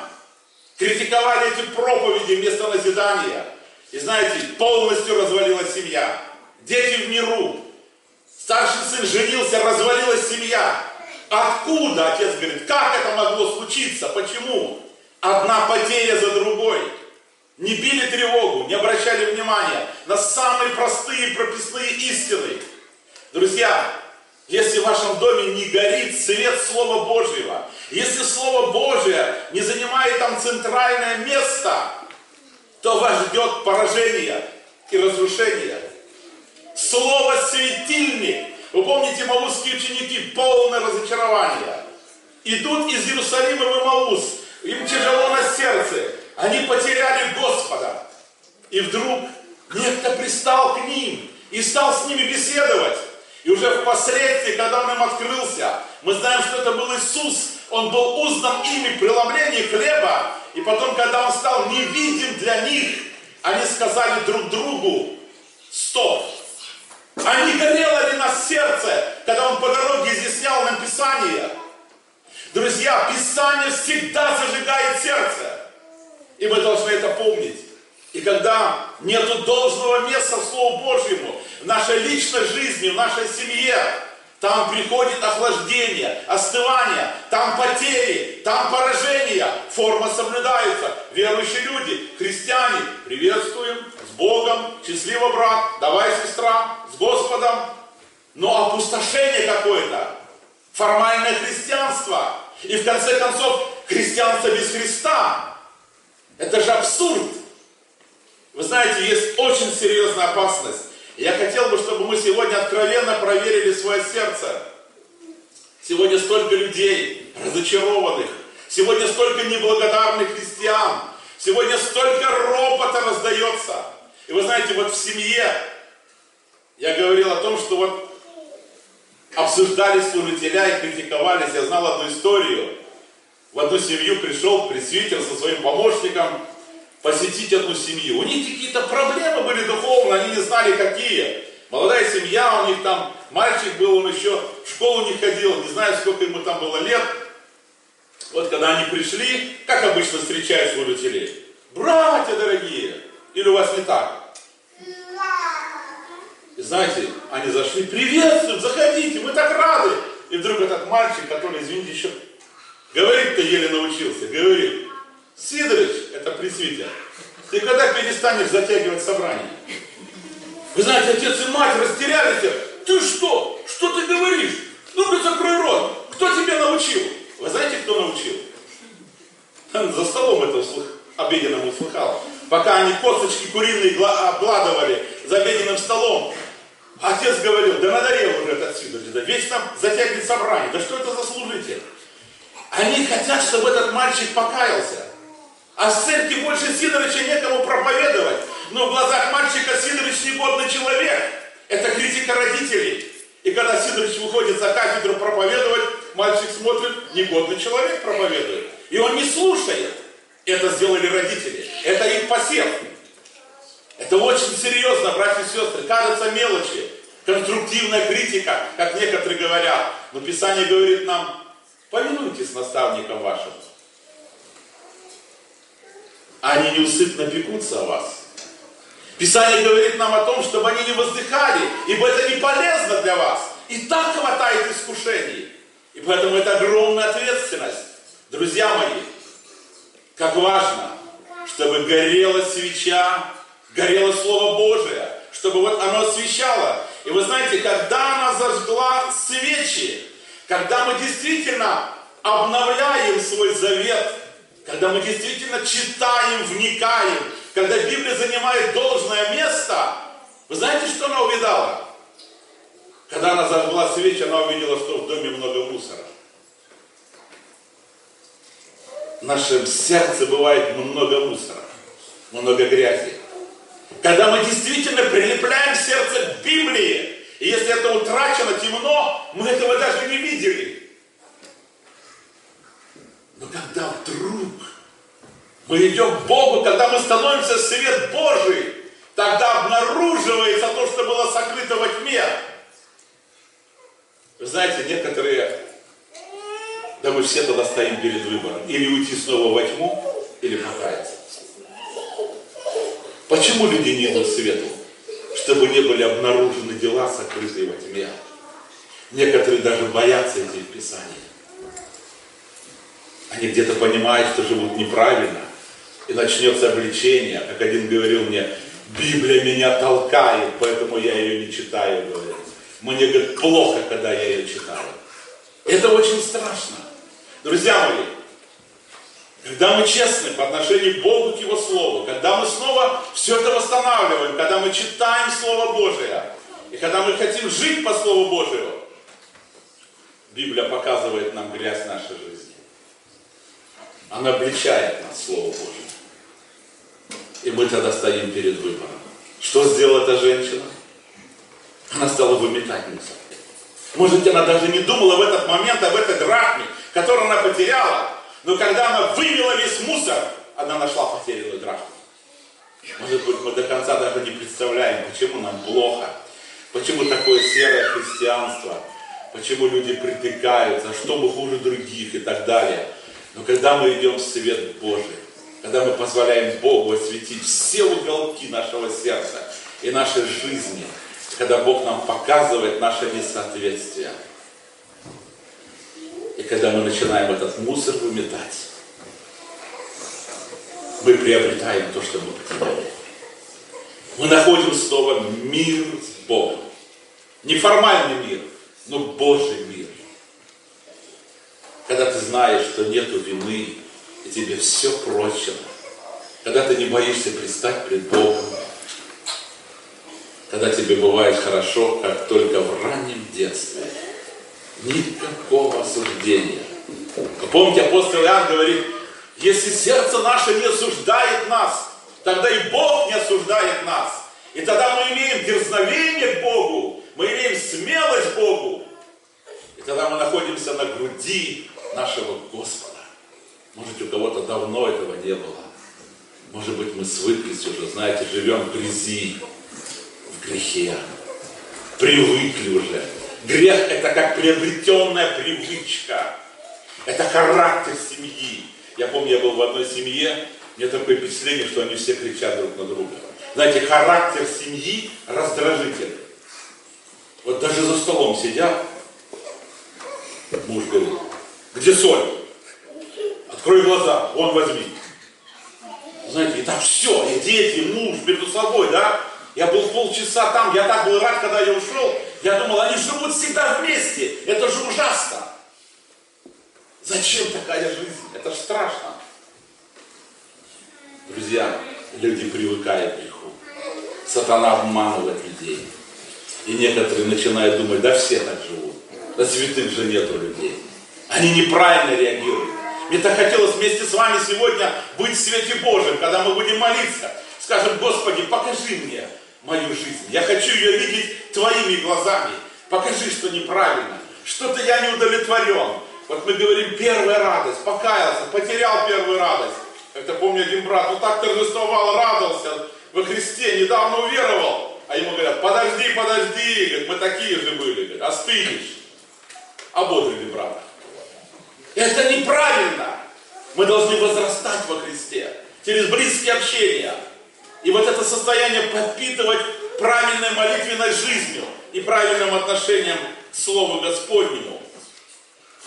Критиковали эти проповеди вместо назидания. И знаете, полностью развалилась семья. Дети в миру. Старший сын женился, развалилась семья. Откуда, отец говорит, как это могло случиться, почему? Одна потеря за другой. Не били тревогу, не обращали внимания на самые простые прописные истины. Друзья, если в вашем доме не горит свет Слова Божьего, если Слово Божие не занимает там центральное место, то вас ждет поражение и разрушение. Слово светильник. Вы помните, маусские ученики, полное разочарование. Идут из Иерусалима в Имаус, им тяжело на сердце, они потеряли Господа. И вдруг некто пристал к ним и стал с ними беседовать. И уже впоследствии, когда он им открылся, мы знаем, что это был Иисус. Он был узнан ими преломление хлеба. И потом, когда он стал невидим для них, они сказали друг другу, стоп, а не горело ли нас сердце, когда он по дороге изъяснял нам Писание? Друзья, Писание всегда зажигает сердце. И мы должны это помнить. И когда нет должного места в Слову Божьему, в нашей личной жизни, в нашей семье, там приходит охлаждение, остывание, там потери, там поражение, форма соблюдается. Верующие люди, христиане, приветствуем, с Богом, счастливо, брат, давай, сестра, с Господом. Но опустошение какое-то, формальное христианство. И в конце концов, христианство без Христа. Это же абсурд. Вы знаете, есть очень серьезная опасность. Я хотел бы, чтобы мы сегодня откровенно проверили свое сердце. Сегодня столько людей разочарованных. Сегодня столько неблагодарных христиан. Сегодня столько ропота раздается. И вы знаете, вот в семье я говорил о том, что вот обсуждали служителя и критиковались. Я знал одну историю. В одну семью пришел пресвитер со своим помощником посетить одну семью. У них какие-то проблемы были духовные, они не знали какие. Молодая семья, у них там мальчик был, он еще в школу не ходил, не знаю, сколько ему там было лет. Вот когда они пришли, как обычно встречают служителей? Братья дорогие! Или у вас не так? И знаете, они зашли, приветствуем, заходите, мы так рады. И вдруг этот мальчик, который, извините, еще говорить-то еле научился, говорит, Сидорович, это пресвитер, ты когда перестанешь затягивать собрание? Вы знаете, отец и мать растерялись. Ты что? Что ты говоришь? Ну-ка закрой рот. Кто тебя научил? Вы знаете, кто научил? За столом это услых... обеденным услыхал. пока они косточки куриные обгладывали за обеденным столом, отец говорил, да надоел уже этот Сидорович, да весь там затягивает собрание, да что это за служитель? Они хотят, чтобы этот мальчик покаялся. А с церкви больше Сидоровича некому проповедовать. Но в глазах мальчика Сидорович негодный человек. Это критика родителей. И когда Сидорович выходит за кафедру проповедовать, мальчик смотрит, негодный человек проповедует. И он не слушает. Это сделали родители. Это их посев. Это очень серьезно, братья и сестры. Кажется мелочи. Конструктивная критика, как некоторые говорят. Но Писание говорит нам, повинуйтесь наставникам вашим. Они неусыпно пекутся о вас. Писание говорит нам о том, чтобы они не воздыхали, ибо это не полезно для вас. И так хватает искушений. И поэтому это огромная ответственность. Друзья мои, как важно, чтобы горела свеча, горело Слово Божие, чтобы вот оно освещало. И вы знаете, когда она зажгла свечи, когда мы действительно обновляем свой завет, когда мы действительно читаем, вникаем, когда Библия занимает должное место, вы знаете, что она увидала? Когда она зажгла свечи, она увидела, что в доме много мусора. В нашем сердце бывает много мусора, много грязи. Когда мы действительно прилепляем сердце к Библии, и если это утрачено, темно, мы этого даже не видели. Но когда вдруг мы идем к Богу, когда мы становимся свет Божий, тогда обнаруживается то, что было сокрыто во тьме. Вы знаете, некоторые, да мы все тогда стоим перед выбором, или уйти снова во тьму, или покаяться. Почему люди не идут свету? Чтобы не были обнаружены дела, сокрытые во тьме. Некоторые даже боятся идти в Писание. Они где-то понимают, что живут неправильно, и начнется обличение. Как один говорил мне, Библия меня толкает, поэтому я ее не читаю, говорит. Мне, говорит, плохо, когда я ее читаю. Это очень страшно. Друзья мои, когда мы честны по отношению к Богу, к Его Слову, когда мы снова все это восстанавливаем, когда мы читаем Слово Божие, и когда мы хотим жить по Слову Божию, Библия показывает нам грязь нашей жизни. Она обличает нас, Слово Божие. И мы тогда стоим перед выбором. Что сделала эта женщина? Она стала выметать мусор. Может она даже не думала в этот момент об этой драхме, которую она потеряла. Но когда она вывела весь мусор, она нашла потерянную драхму. Может быть, мы до конца даже не представляем, почему нам плохо, почему такое серое христианство, почему люди притыкаются, что мы хуже других и так далее. Но когда мы идем в свет Божий, когда мы позволяем Богу осветить все уголки нашего сердца и нашей жизни, когда Бог нам показывает наше несоответствие. И когда мы начинаем этот мусор выметать, мы приобретаем то, что мы потеряли. Мы находим снова мир с Богом. Не формальный мир, но Божий мир. Когда ты знаешь, что нету вины, и тебе все прощено. Когда ты не боишься предстать пред Богом, когда тебе бывает хорошо, как только в раннем детстве. Никакого осуждения. Помните, апостол Иоанн говорит, если сердце наше не осуждает нас, тогда и Бог не осуждает нас. И тогда мы имеем дерзновение к Богу, мы имеем смелость к Богу. И тогда мы находимся на груди нашего Господа. Может, у кого-то давно этого не было. Может быть, мы свыклись уже, знаете, живем в грязи, в грехе. Привыкли уже. Грех – это как приобретенная привычка. Это характер семьи. Я помню, я был в одной семье, мне такое впечатление, что они все кричат друг на друга. Знаете, характер семьи раздражительный. Вот даже за столом сидят, муж говорит, где соль? Открой глаза, вон возьми. Знаете, и так все, и дети, и муж между собой, да? Я был полчаса там, я так был рад, когда я ушел. Я думал, они живут всегда вместе. Это же ужасно. Зачем такая жизнь? Это же страшно. Друзья, люди привыкают к греху. Сатана обманывает людей. И некоторые начинают думать, да все так живут. Да святых же нету людей. Они неправильно реагируют. Мне так хотелось вместе с вами сегодня быть в свете Божьем, когда мы будем молиться. Скажем, Господи, покажи мне мою жизнь. Я хочу ее видеть Твоими глазами. Покажи, что неправильно. Что-то я не удовлетворен. Вот мы говорим, первая радость, покаялся, потерял первую радость. Это помню один брат, ну так торжествовал, радовался во Христе, недавно уверовал. А ему говорят, подожди, подожди, говорит, мы такие же были, говорит, остынешь. Ободрили брата. Это неправильно. Мы должны возрастать во Христе через близкие общения. И вот это состояние подпитывать правильной молитвенной жизнью и правильным отношением к Слову Господнему.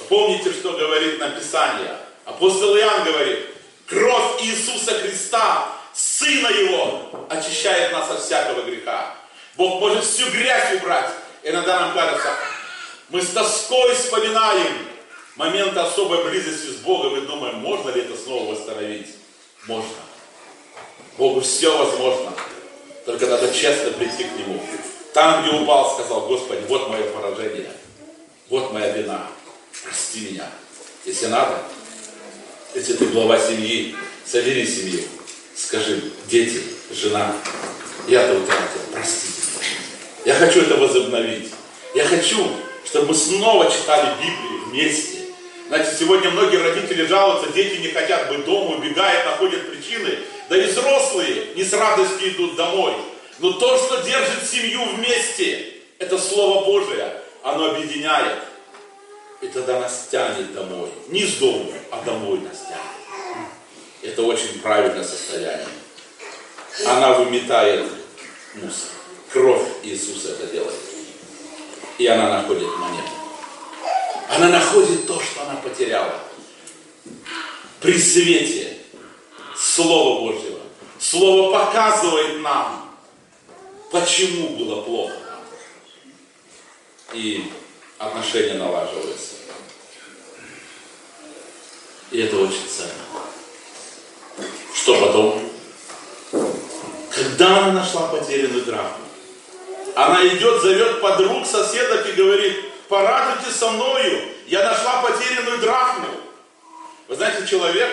Помните, что говорит Написание? Апостол Иоанн говорит, кровь Иисуса Христа, Сына Его, очищает нас от всякого греха. Бог может всю грязь убрать. Иногда нам кажется, мы с тоской вспоминаем момент особой близости с Богом и думаем, можно ли это снова восстановить? Можно. Богу все возможно. Только надо честно прийти к Нему. Там, где упал, сказал, Господи, вот мое поражение. Вот моя вина. Прости меня. Если надо, если ты глава семьи, собери семью. Скажи, дети, жена, я-то утратил, простите. Я хочу это возобновить. Я хочу, чтобы мы снова читали Библию вместе. Знаете, сегодня многие родители жалуются, дети не хотят быть дома, убегают, находят причины. Да и взрослые не с радостью идут домой. Но то, что держит семью вместе, это Слово Божие. Оно объединяет. И тогда нас тянет домой. Не с дома, а домой нас тянет. Это очень правильное состояние. Она выметает мусор. Кровь Иисуса это делает. И она находит монету. Она находит то, что она потеряла. При свете Слова Божьего. Слово показывает нам, почему было плохо И отношения налаживаются. И это очень ценно. Что потом? Когда она нашла потерянную драхму, она идет, зовет подруг, соседок и говорит, порадуйтесь со мною, я нашла потерянную драхму. Вы знаете, человек,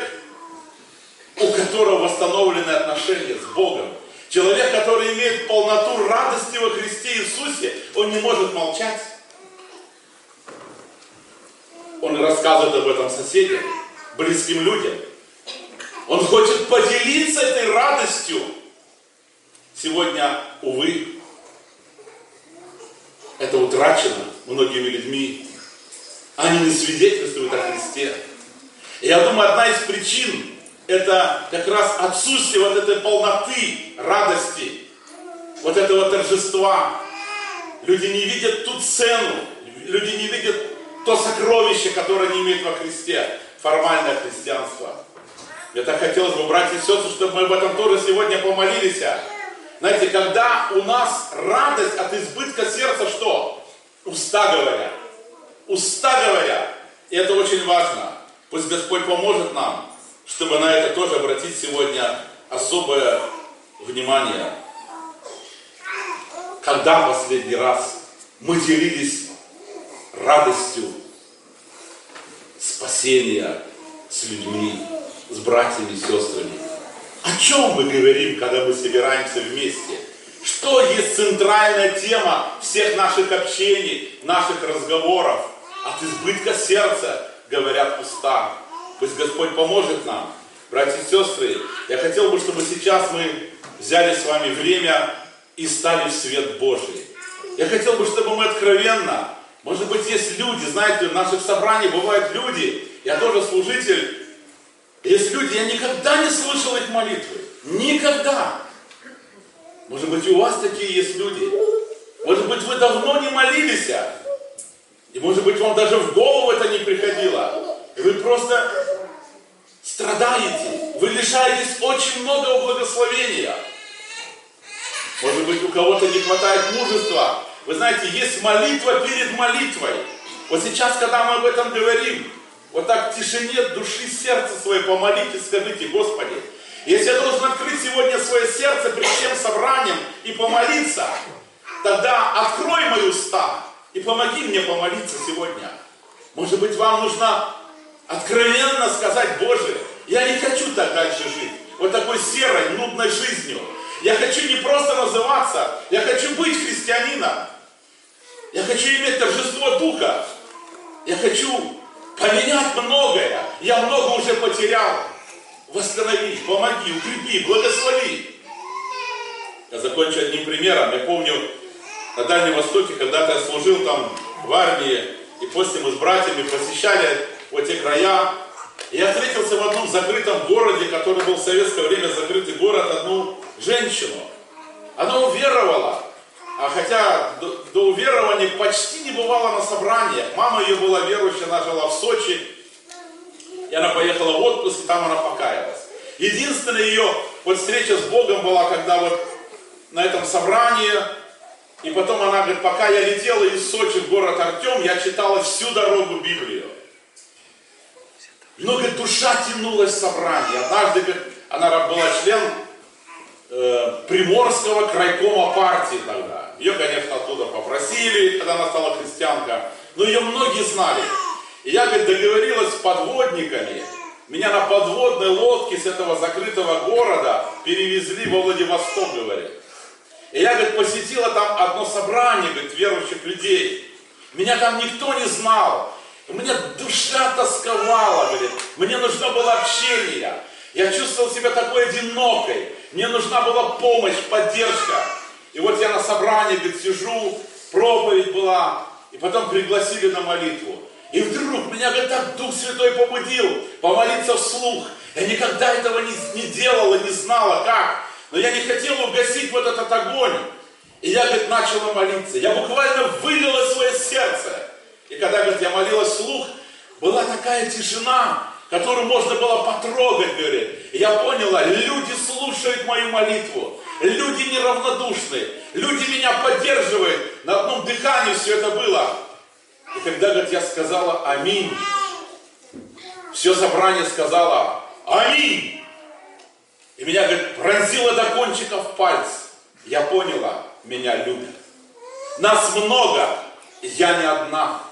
у которого восстановлены отношения с Богом, человек, который имеет полноту радости во Христе Иисусе, он не может молчать. Он рассказывает об этом соседям, близким людям. Он хочет поделиться этой радостью. Сегодня, увы, это утрачено многими людьми. Они не свидетельствуют о Христе. Я думаю, одна из причин это как раз отсутствие вот этой полноты, радости, вот этого торжества. Люди не видят ту цену, люди не видят то сокровище, которое они имеют во Христе, формальное христианство. Мне так хотелось бы, братья и сестры, чтобы мы об этом тоже сегодня помолились. Знаете, когда у нас радость от избытка сердца, что? Уста говорят. Уста говорят. И это очень важно. Пусть Господь поможет нам, чтобы на это тоже обратить сегодня особое внимание. Когда последний раз мы делились радостью спасения с людьми, с братьями и сестрами? О чем мы говорим, когда мы собираемся вместе? Что есть центральная тема всех наших общений, наших разговоров? От избытка сердца говорят уста. Пусть Господь поможет нам. Братья и сестры, я хотел бы, чтобы сейчас мы взяли с вами время и стали в свет Божий. Я хотел бы, чтобы мы откровенно, может быть, есть люди, знаете, в наших собраниях бывают люди, я тоже служитель, есть люди, я никогда не слышал их молитвы. Никогда. Может быть, у вас такие есть люди. Может быть, вы давно не молились. И может быть, вам даже в голову это не приходило. И вы просто страдаете. Вы лишаетесь очень многого благословения. Может быть, у кого-то не хватает мужества. Вы знаете, есть молитва перед молитвой. Вот сейчас, когда мы об этом говорим, вот так в тишине души сердца своей помолитесь, скажите, Господи, Если я должен открыть сегодня свое сердце при всем собранием и помолиться, тогда открой мои уста и помоги мне помолиться сегодня. Может быть, вам нужно откровенно сказать, Боже, я не хочу так дальше жить. Вот такой серой, нудной жизнью. Я хочу не просто называться, я хочу быть христианином. Я хочу иметь торжество Духа. Я хочу поменять многое. Я много уже потерял. Восстанови, помоги, укрепи, благослови. Я закончу одним примером. Я помню, на Дальнем Востоке, когда-то я служил там в армии, и после мы с братьями посещали вот эти края. И я встретился в одном закрытом городе, который был в советское время закрытый город, одну женщину. Она уверовала, а хотя до, до уверования почти не бывала на собраниях. Мама ее была верующая, она жила в Сочи. И она поехала в отпуск, и там она покаялась. Единственная ее вот встреча с Богом была, когда вот на этом собрании, и потом она говорит, пока я летела из Сочи в город Артем, я читала всю дорогу Библию. Но, говорит, душа тянулась в собрание. Однажды, говорит, она была член э, Приморского крайкома партии тогда. Ее, конечно, оттуда попросили, когда она стала христианка. Но ее многие знали. И я, говорит, договорилась с подводниками. Меня на подводной лодке с этого закрытого города перевезли во Владивосток, говорит. И я, говорит, посетила там одно собрание, говорит, верующих людей. Меня там никто не знал. У меня душа тосковала, говорит. Мне нужно было общение. Я чувствовал себя такой одинокой. Мне нужна была помощь, поддержка. И вот я на собрании, говорит, сижу, проповедь была, и потом пригласили на молитву. И вдруг меня, говорит, так Дух Святой побудил помолиться вслух. Я никогда этого не, не делала, не знала, как. Но я не хотела угасить вот этот огонь. И я, говорит, начала молиться. Я буквально вылила свое сердце. И когда, говорит, я молилась вслух, была такая тишина, которую можно было потрогать, говорит. И я поняла, люди слушают мою молитву. Люди неравнодушны. Люди меня поддерживают. На одном дыхании все это было. И когда, говорит, я сказала аминь, все собрание сказала аминь. И меня, говорит, пронзило до кончиков пальцев. Я поняла, меня любят. Нас много, я не одна.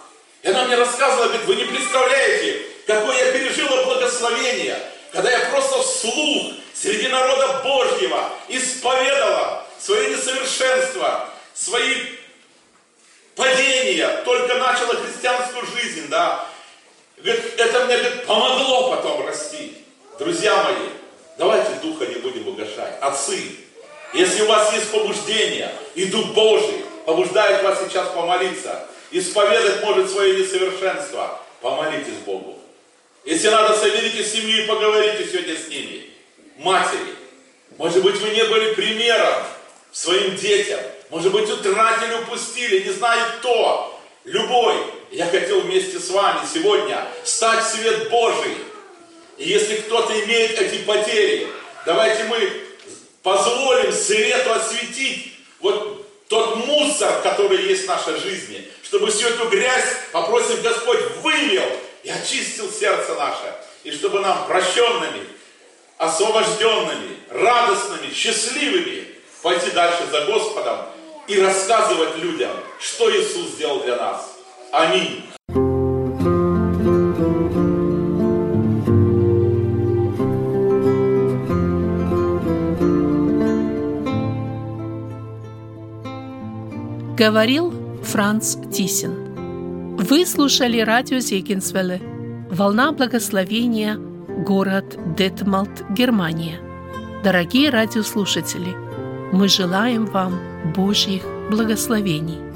И она мне рассказывала, говорит, вы не представляете, какое я пережила благословение, когда я просто вслух среди народа Божьего исповедала свои несовершенства, свои падения, только начала христианскую жизнь, да. Это мне говорит, помогло потом расти. Друзья мои, давайте духа не будем угошать. Отцы, если у вас есть побуждение, и Дух Божий побуждает вас сейчас помолиться, исповедать может свое несовершенство, помолитесь Богу. Если надо, соберите семью и поговорите сегодня с ними. Матери, может быть, вы не были примером своим детям. Может быть, утратили, упустили, не знаю кто. Любой. Я хотел вместе с вами сегодня стать свет Божий. И если кто-то имеет эти потери, давайте мы позволим свету осветить вот тот мусор, который есть в нашей жизни, чтобы всю эту грязь, попросим Господь, вывел и очистил сердце наше, и чтобы нам прощенными, освобожденными, радостными, счастливыми пойти дальше за Господом и рассказывать людям, что Иисус сделал для нас. Аминь. Говорил Франц Тисин. Вы слушали радио Зегенсвелле «Волна благословения», город Детмалт, Германия. Дорогие радиослушатели, мы желаем вам Божьих благословений.